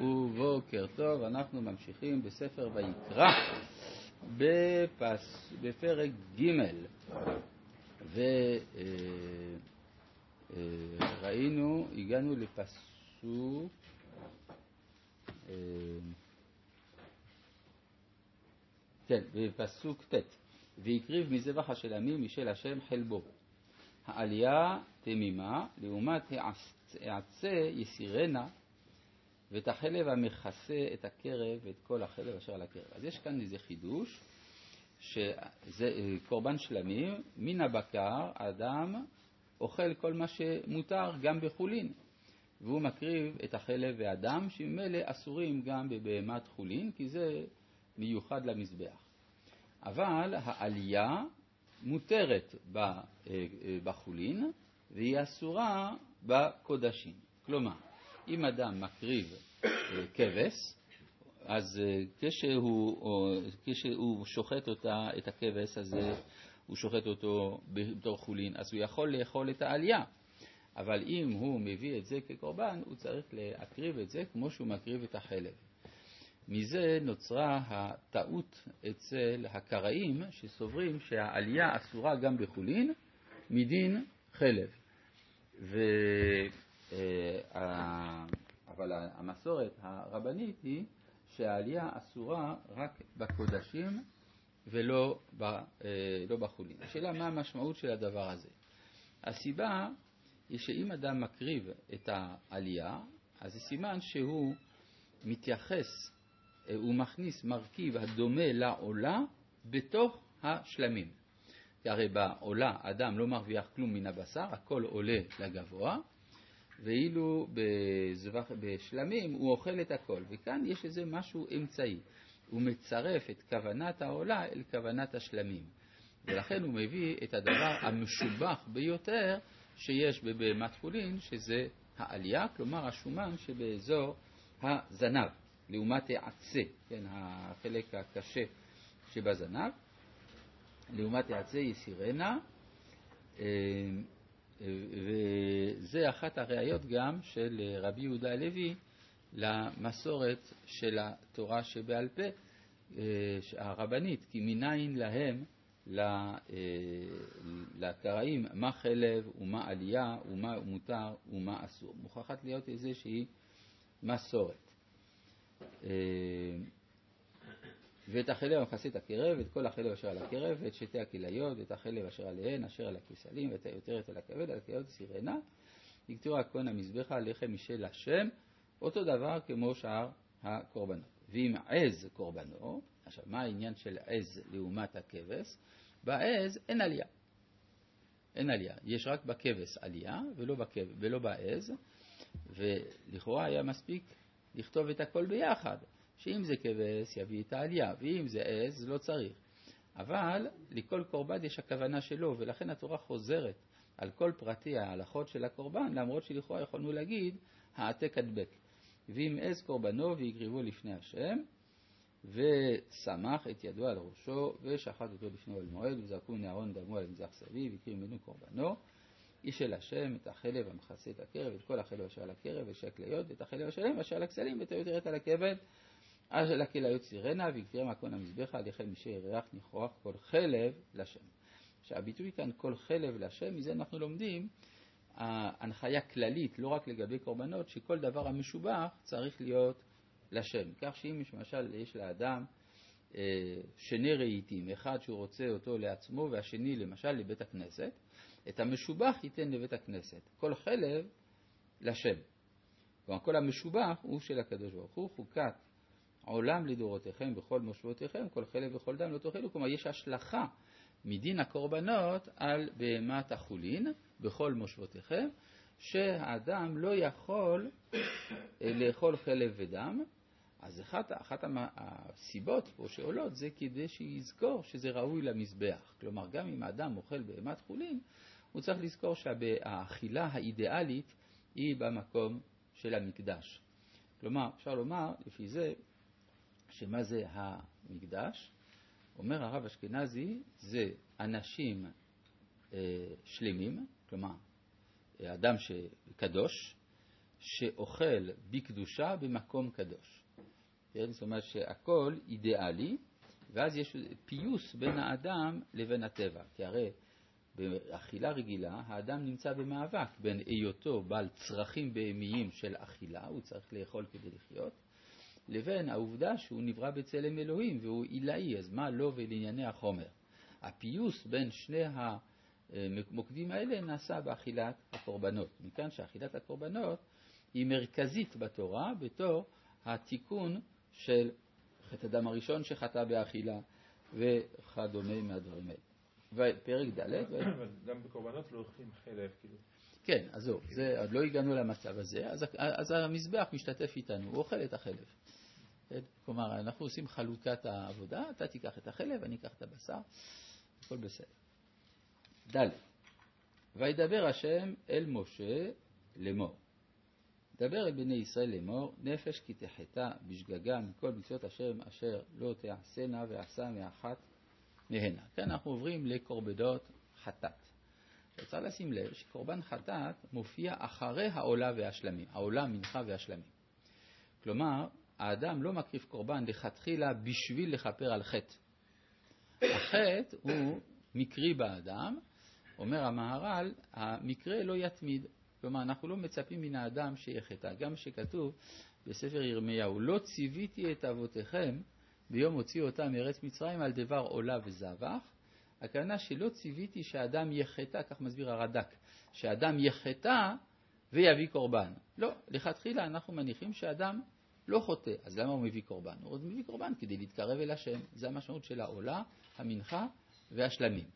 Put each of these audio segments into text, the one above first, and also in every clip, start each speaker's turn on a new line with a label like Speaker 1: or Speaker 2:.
Speaker 1: ובוקר טוב, אנחנו ממשיכים בספר ויקרא בפס, בפרק ג' וראינו, הגענו לפסוק כן, בפסוק ט' והקריב מזבח השלמים משל השם חלבו. העלייה תמימה לעומת העצה יסירנה ואת החלב המכסה את הקרב ואת כל החלב אשר על הקרב. אז יש כאן איזה חידוש, שזה קורבן שלמים, מן הבקר אדם אוכל כל מה שמותר גם בחולין, והוא מקריב את החלב והדם, שממילא אסורים גם בבהמת חולין, כי זה מיוחד למזבח. אבל העלייה מותרת בחולין והיא אסורה בקודשים. כלומר, אם אדם מקריב אה, כבש, אז אה, כשהוא, כשהוא שוחט אותה, את הכבש הזה, הוא שוחט אותו בתור חולין, אז הוא יכול לאכול את העלייה. אבל אם הוא מביא את זה כקורבן, הוא צריך להקריב את זה כמו שהוא מקריב את החלב. מזה נוצרה הטעות אצל הקראים שסוברים שהעלייה אסורה גם בחולין מדין חלב. ו... אה, אבל המסורת הרבנית היא שהעלייה אסורה רק בקודשים ולא אה, לא בחולין. השאלה מה המשמעות של הדבר הזה. הסיבה היא שאם אדם מקריב את העלייה, אז זה סימן שהוא מתייחס, אה, הוא מכניס מרכיב הדומה לעולה בתוך השלמים. כי הרי בעולה אדם לא מרוויח כלום מן הבשר, הכל עולה לגבוה, ואילו בזבח, בשלמים הוא אוכל את הכל. וכאן יש איזה משהו אמצעי. הוא מצרף את כוונת העולה אל כוונת השלמים. ולכן הוא מביא את הדבר המשובח ביותר שיש בבהמת חולין, שזה העלייה, כלומר השומן שבאזור הזנב, לעומת העצה, כן, החלק הקשה שבזנב, לעומת העצה יסירנה, אה, וזה אחת הראיות גם של רבי יהודה הלוי למסורת של התורה שבעל פה, אה, הרבנית, כי מניין להם, אה, לקראים, מה חלב ומה עלייה ומה מותר ומה אסור. מוכרחת להיות איזושהי מסורת. ואת החלב המכסה את הקרב, ואת כל החלב אשר על הקרב, ואת שתי הכליות, ואת החלב אשר עליהן, אשר על הכסלים, ואת היותרת על הכבד, על הכליות סירנה, יקטור הכהן המזבחה לחם משל השם, אותו דבר כמו שאר הקורבנות. ואם עז קורבנו, עכשיו מה העניין של עז לעומת הכבש? בעז אין עלייה. אין עלייה. יש רק בכבש עלייה ולא, בכב, ולא בעז, ולכאורה היה מספיק לכתוב את הכל ביחד. שאם זה כבש יביא את העלייה, ואם זה עז לא צריך. אבל לכל קורבן יש הכוונה שלו, ולכן התורה חוזרת על כל פרטי ההלכות של הקורבן, למרות שלכאורה יכולנו להגיד העתק הדבק. ואם עז קורבנו והקריבו לפני השם, ושמח את ידו על ראשו, ושחט אותו לפני אוהל מועד, וזרקו מן אהרון דמו על מזרח סביב, והקריב ממנו קורבנו. איש אל השם את החלב המכסה את הקרב, את כל החלב אשר על הקרב, ושל הכליות, ואת החלב השלם אשר על הכסלים, ואת היותרת על הכבד. אז אלה כליות סירנה ויקרא מקון המזבחה על יחל משי ירח ניחוח כל חלב לשם. שהביטוי כאן כל חלב לשם, מזה אנחנו לומדים הנחיה כללית, לא רק לגבי קורבנות, שכל דבר המשובח צריך להיות לשם. כך שאם למשל יש לאדם אה, שני רהיטים, אחד שהוא רוצה אותו לעצמו והשני למשל לבית הכנסת, את המשובח ייתן לבית הכנסת. כל חלב לשם. כלומר, כל המשובח הוא של הקדוש ברוך הוא, חוקת עולם לדורותיכם בכל מושבותיכם, כל חלב וכל דם לא תאכלו. כלומר, יש השלכה מדין הקורבנות על בהמת החולין בכל מושבותיכם, שהאדם לא יכול אה, לאכול חלב ודם. אז אחת, אחת הסיבות פה שעולות זה כדי שיזכור שזה ראוי למזבח. כלומר, גם אם האדם אוכל בהמת חולין, הוא צריך לזכור שהאכילה האידיאלית היא במקום של המקדש. כלומר, אפשר לומר לפי זה שמה זה המקדש? אומר הרב אשכנזי, זה אנשים אה, שלמים, כלומר, אדם שקדוש, שאוכל בקדושה במקום קדוש. כן? זאת אומרת שהכל אידיאלי, ואז יש פיוס בין האדם לבין הטבע. כי הרי באכילה רגילה האדם נמצא במאבק בין היותו בעל צרכים בהמיים של אכילה, הוא צריך לאכול כדי לחיות, לבין העובדה שהוא נברא בצלם אלוהים והוא עילאי, אז מה לו ולענייני החומר? הפיוס בין שני המוקדים האלה נעשה באכילת הקורבנות. מכאן שאכילת הקורבנות היא מרכזית בתורה בתור התיקון של חטא הדם הראשון שחטא באכילה וכדומה מהדברים האלה. ופרק ד'
Speaker 2: אבל גם בקורבנות לא אוכלים חלב, כאילו.
Speaker 1: כן, אז זהו, זה, עוד לא הגענו למצב הזה, אז, אז המזבח משתתף איתנו, הוא אוכל את החלב. כן? כלומר, אנחנו עושים חלוקת העבודה, אתה תיקח את החלב, אני אקח את הבשר, הכל בסדר. ד' וידבר השם אל משה לאמור. דבר אל בני ישראל לאמור, נפש כי תחטא בשגגה מכל מצוות השם אשר לא תעשנה ועשה מאחת מהנה. כאן אנחנו עוברים לקורבנות חטאת. צריך לשים לב שקורבן חטאת מופיע אחרי העולה והשלמים, העולה, מנחה והשלמים. כלומר, האדם לא מקריב קורבן לכתחילה בשביל לכפר על חטא. החטא הוא מקרי באדם, אומר המהר"ל, המקרה לא יתמיד. כלומר, אנחנו לא מצפים מן האדם שיהיה חטא. גם שכתוב בספר ירמיהו, לא ציוויתי את אבותיכם ביום הוציאו אותם מארץ מצרים על דבר עולה וזבח. הכוונה שלא ציוויתי שאדם יחטא, כך מסביר הרד"ק, שאדם יחטא ויביא קורבן. לא, לכתחילה אנחנו מניחים שאדם לא חוטא, אז למה הוא מביא קורבן? הוא מביא קורבן כדי להתקרב אל השם, זה המשמעות של העולה, המנחה והשלמים.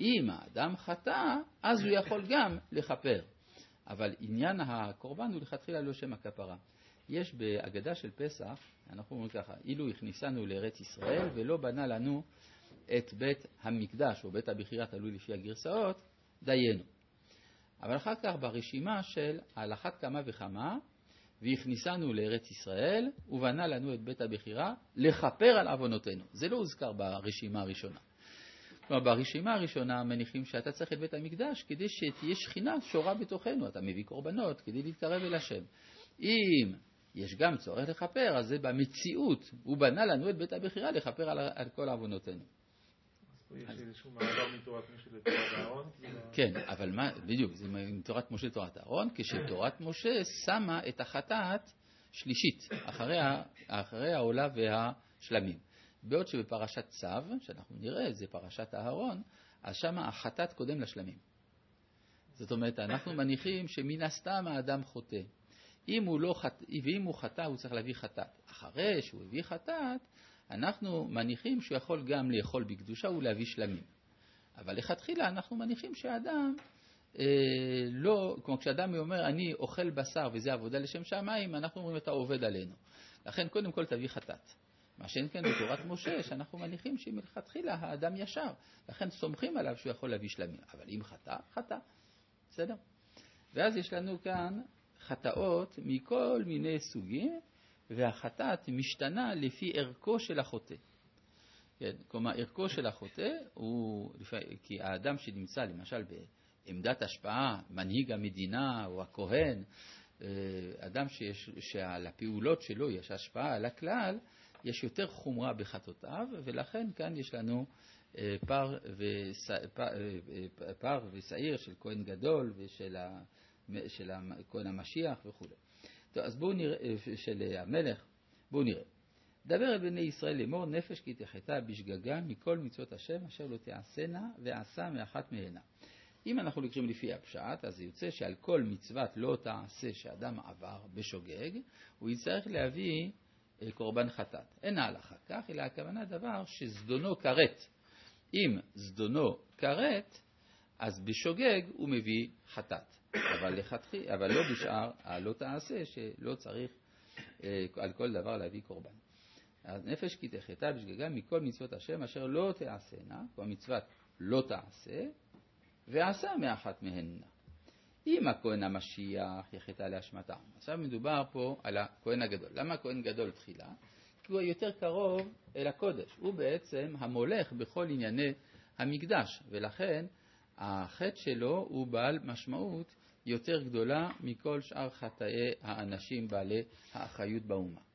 Speaker 1: אם האדם חטא, אז הוא יכול גם לכפר. אבל עניין הקורבן הוא לכתחילה לא שם הכפרה. יש בהגדה של פסח, אנחנו אומרים ככה, אילו הכניסנו לארץ ישראל ולא בנה לנו את בית המקדש, או בית הבחירה, תלוי לפי הגרסאות, דיינו. אבל אחר כך ברשימה של על אחת כמה וכמה, והכניסנו לארץ ישראל, ובנה לנו את בית הבחירה, לכפר על עוונותינו. זה לא הוזכר ברשימה הראשונה. כלומר, ברשימה הראשונה מניחים שאתה צריך את בית המקדש כדי שתהיה שכינה שורה בתוכנו. אתה מביא קורבנות כדי להתקרב אל השם. אם יש גם צורך לכפר, אז זה במציאות. הוא בנה לנו את בית הבחירה לכפר על, על כל עוונותינו.
Speaker 2: כאילו-
Speaker 1: כן, אבל מה, בדיוק, זה מתורת משה לתורת אהרון, כשתורת משה שמה את החטאת שלישית, אחרי, העולה והשלמים. בעוד שבפרשת צו, שאנחנו נראה, זה פרשת אהרון, אז שמה החטאת קודם לשלמים. זאת אומרת, אנחנו מניחים שמן הסתם האדם חוטא. אם הוא לא חט... ואם הוא חטא, הוא צריך להביא חטאת. אחרי שהוא הביא חטאת, אנחנו מניחים שהוא יכול גם לאכול בקדושה ולהביא שלמים. אבל לכתחילה אנחנו מניחים שהאדם אה, לא, כמו כשאדם אומר, אני אוכל בשר וזה עבודה לשם שמיים, אנחנו אומרים, אתה עובד עלינו. לכן קודם כל תביא חטאת. מה שאין כן בתורת משה, שאנחנו מניחים שמלכתחילה האדם ישר, לכן סומכים עליו שהוא יכול להביא שלמים. אבל אם חטא, חטא. בסדר? ואז יש לנו כאן חטאות מכל מיני סוגים, והחטאת משתנה לפי ערכו של החוטא. כן, כלומר, ערכו של החוטא הוא, כי האדם שנמצא למשל בעמדת השפעה, מנהיג המדינה או הכהן, אה, אדם שיש, שעל הפעולות שלו יש השפעה על הכלל, יש יותר חומרה בחטאותיו, ולכן כאן יש לנו אה, פר, וס, פר, אה, פר ושעיר של כהן גדול ושל של כהן המשיח וכו'. טוב, אז בואו נראה, של המלך, בואו נראה. דבר אל בני ישראל לאמור נפש כי תחטא בשגגה מכל מצוות השם אשר לא תעשנה ועשה מאחת מהנה. אם אנחנו לוקחים לפי הפשט, אז יוצא שעל כל מצוות לא תעשה שאדם עבר בשוגג, הוא יצטרך להביא אה, קורבן חטאת. אין ההלכה כך, אלא הכוונה דבר שזדונו כרת. אם זדונו כרת, אז בשוגג הוא מביא חטאת. אבל, לכתחיל, אבל לא בשאר הלא תעשה, שלא צריך אה, על כל דבר להביא קורבן. אז נפש כי תחטא בשגגה מכל מצוות השם אשר לא תעשנה, כלומר מצוות לא תעשה, ועשה מאחת מהן. אם הכהן המשיח יחטא להשמטה. עכשיו מדובר פה על הכהן הגדול. למה הכהן גדול תחילה? כי הוא יותר קרוב אל הקודש. הוא בעצם המולך בכל ענייני המקדש, ולכן החטא שלו הוא בעל משמעות יותר גדולה מכל שאר חטאי האנשים בעלי האחריות באומה.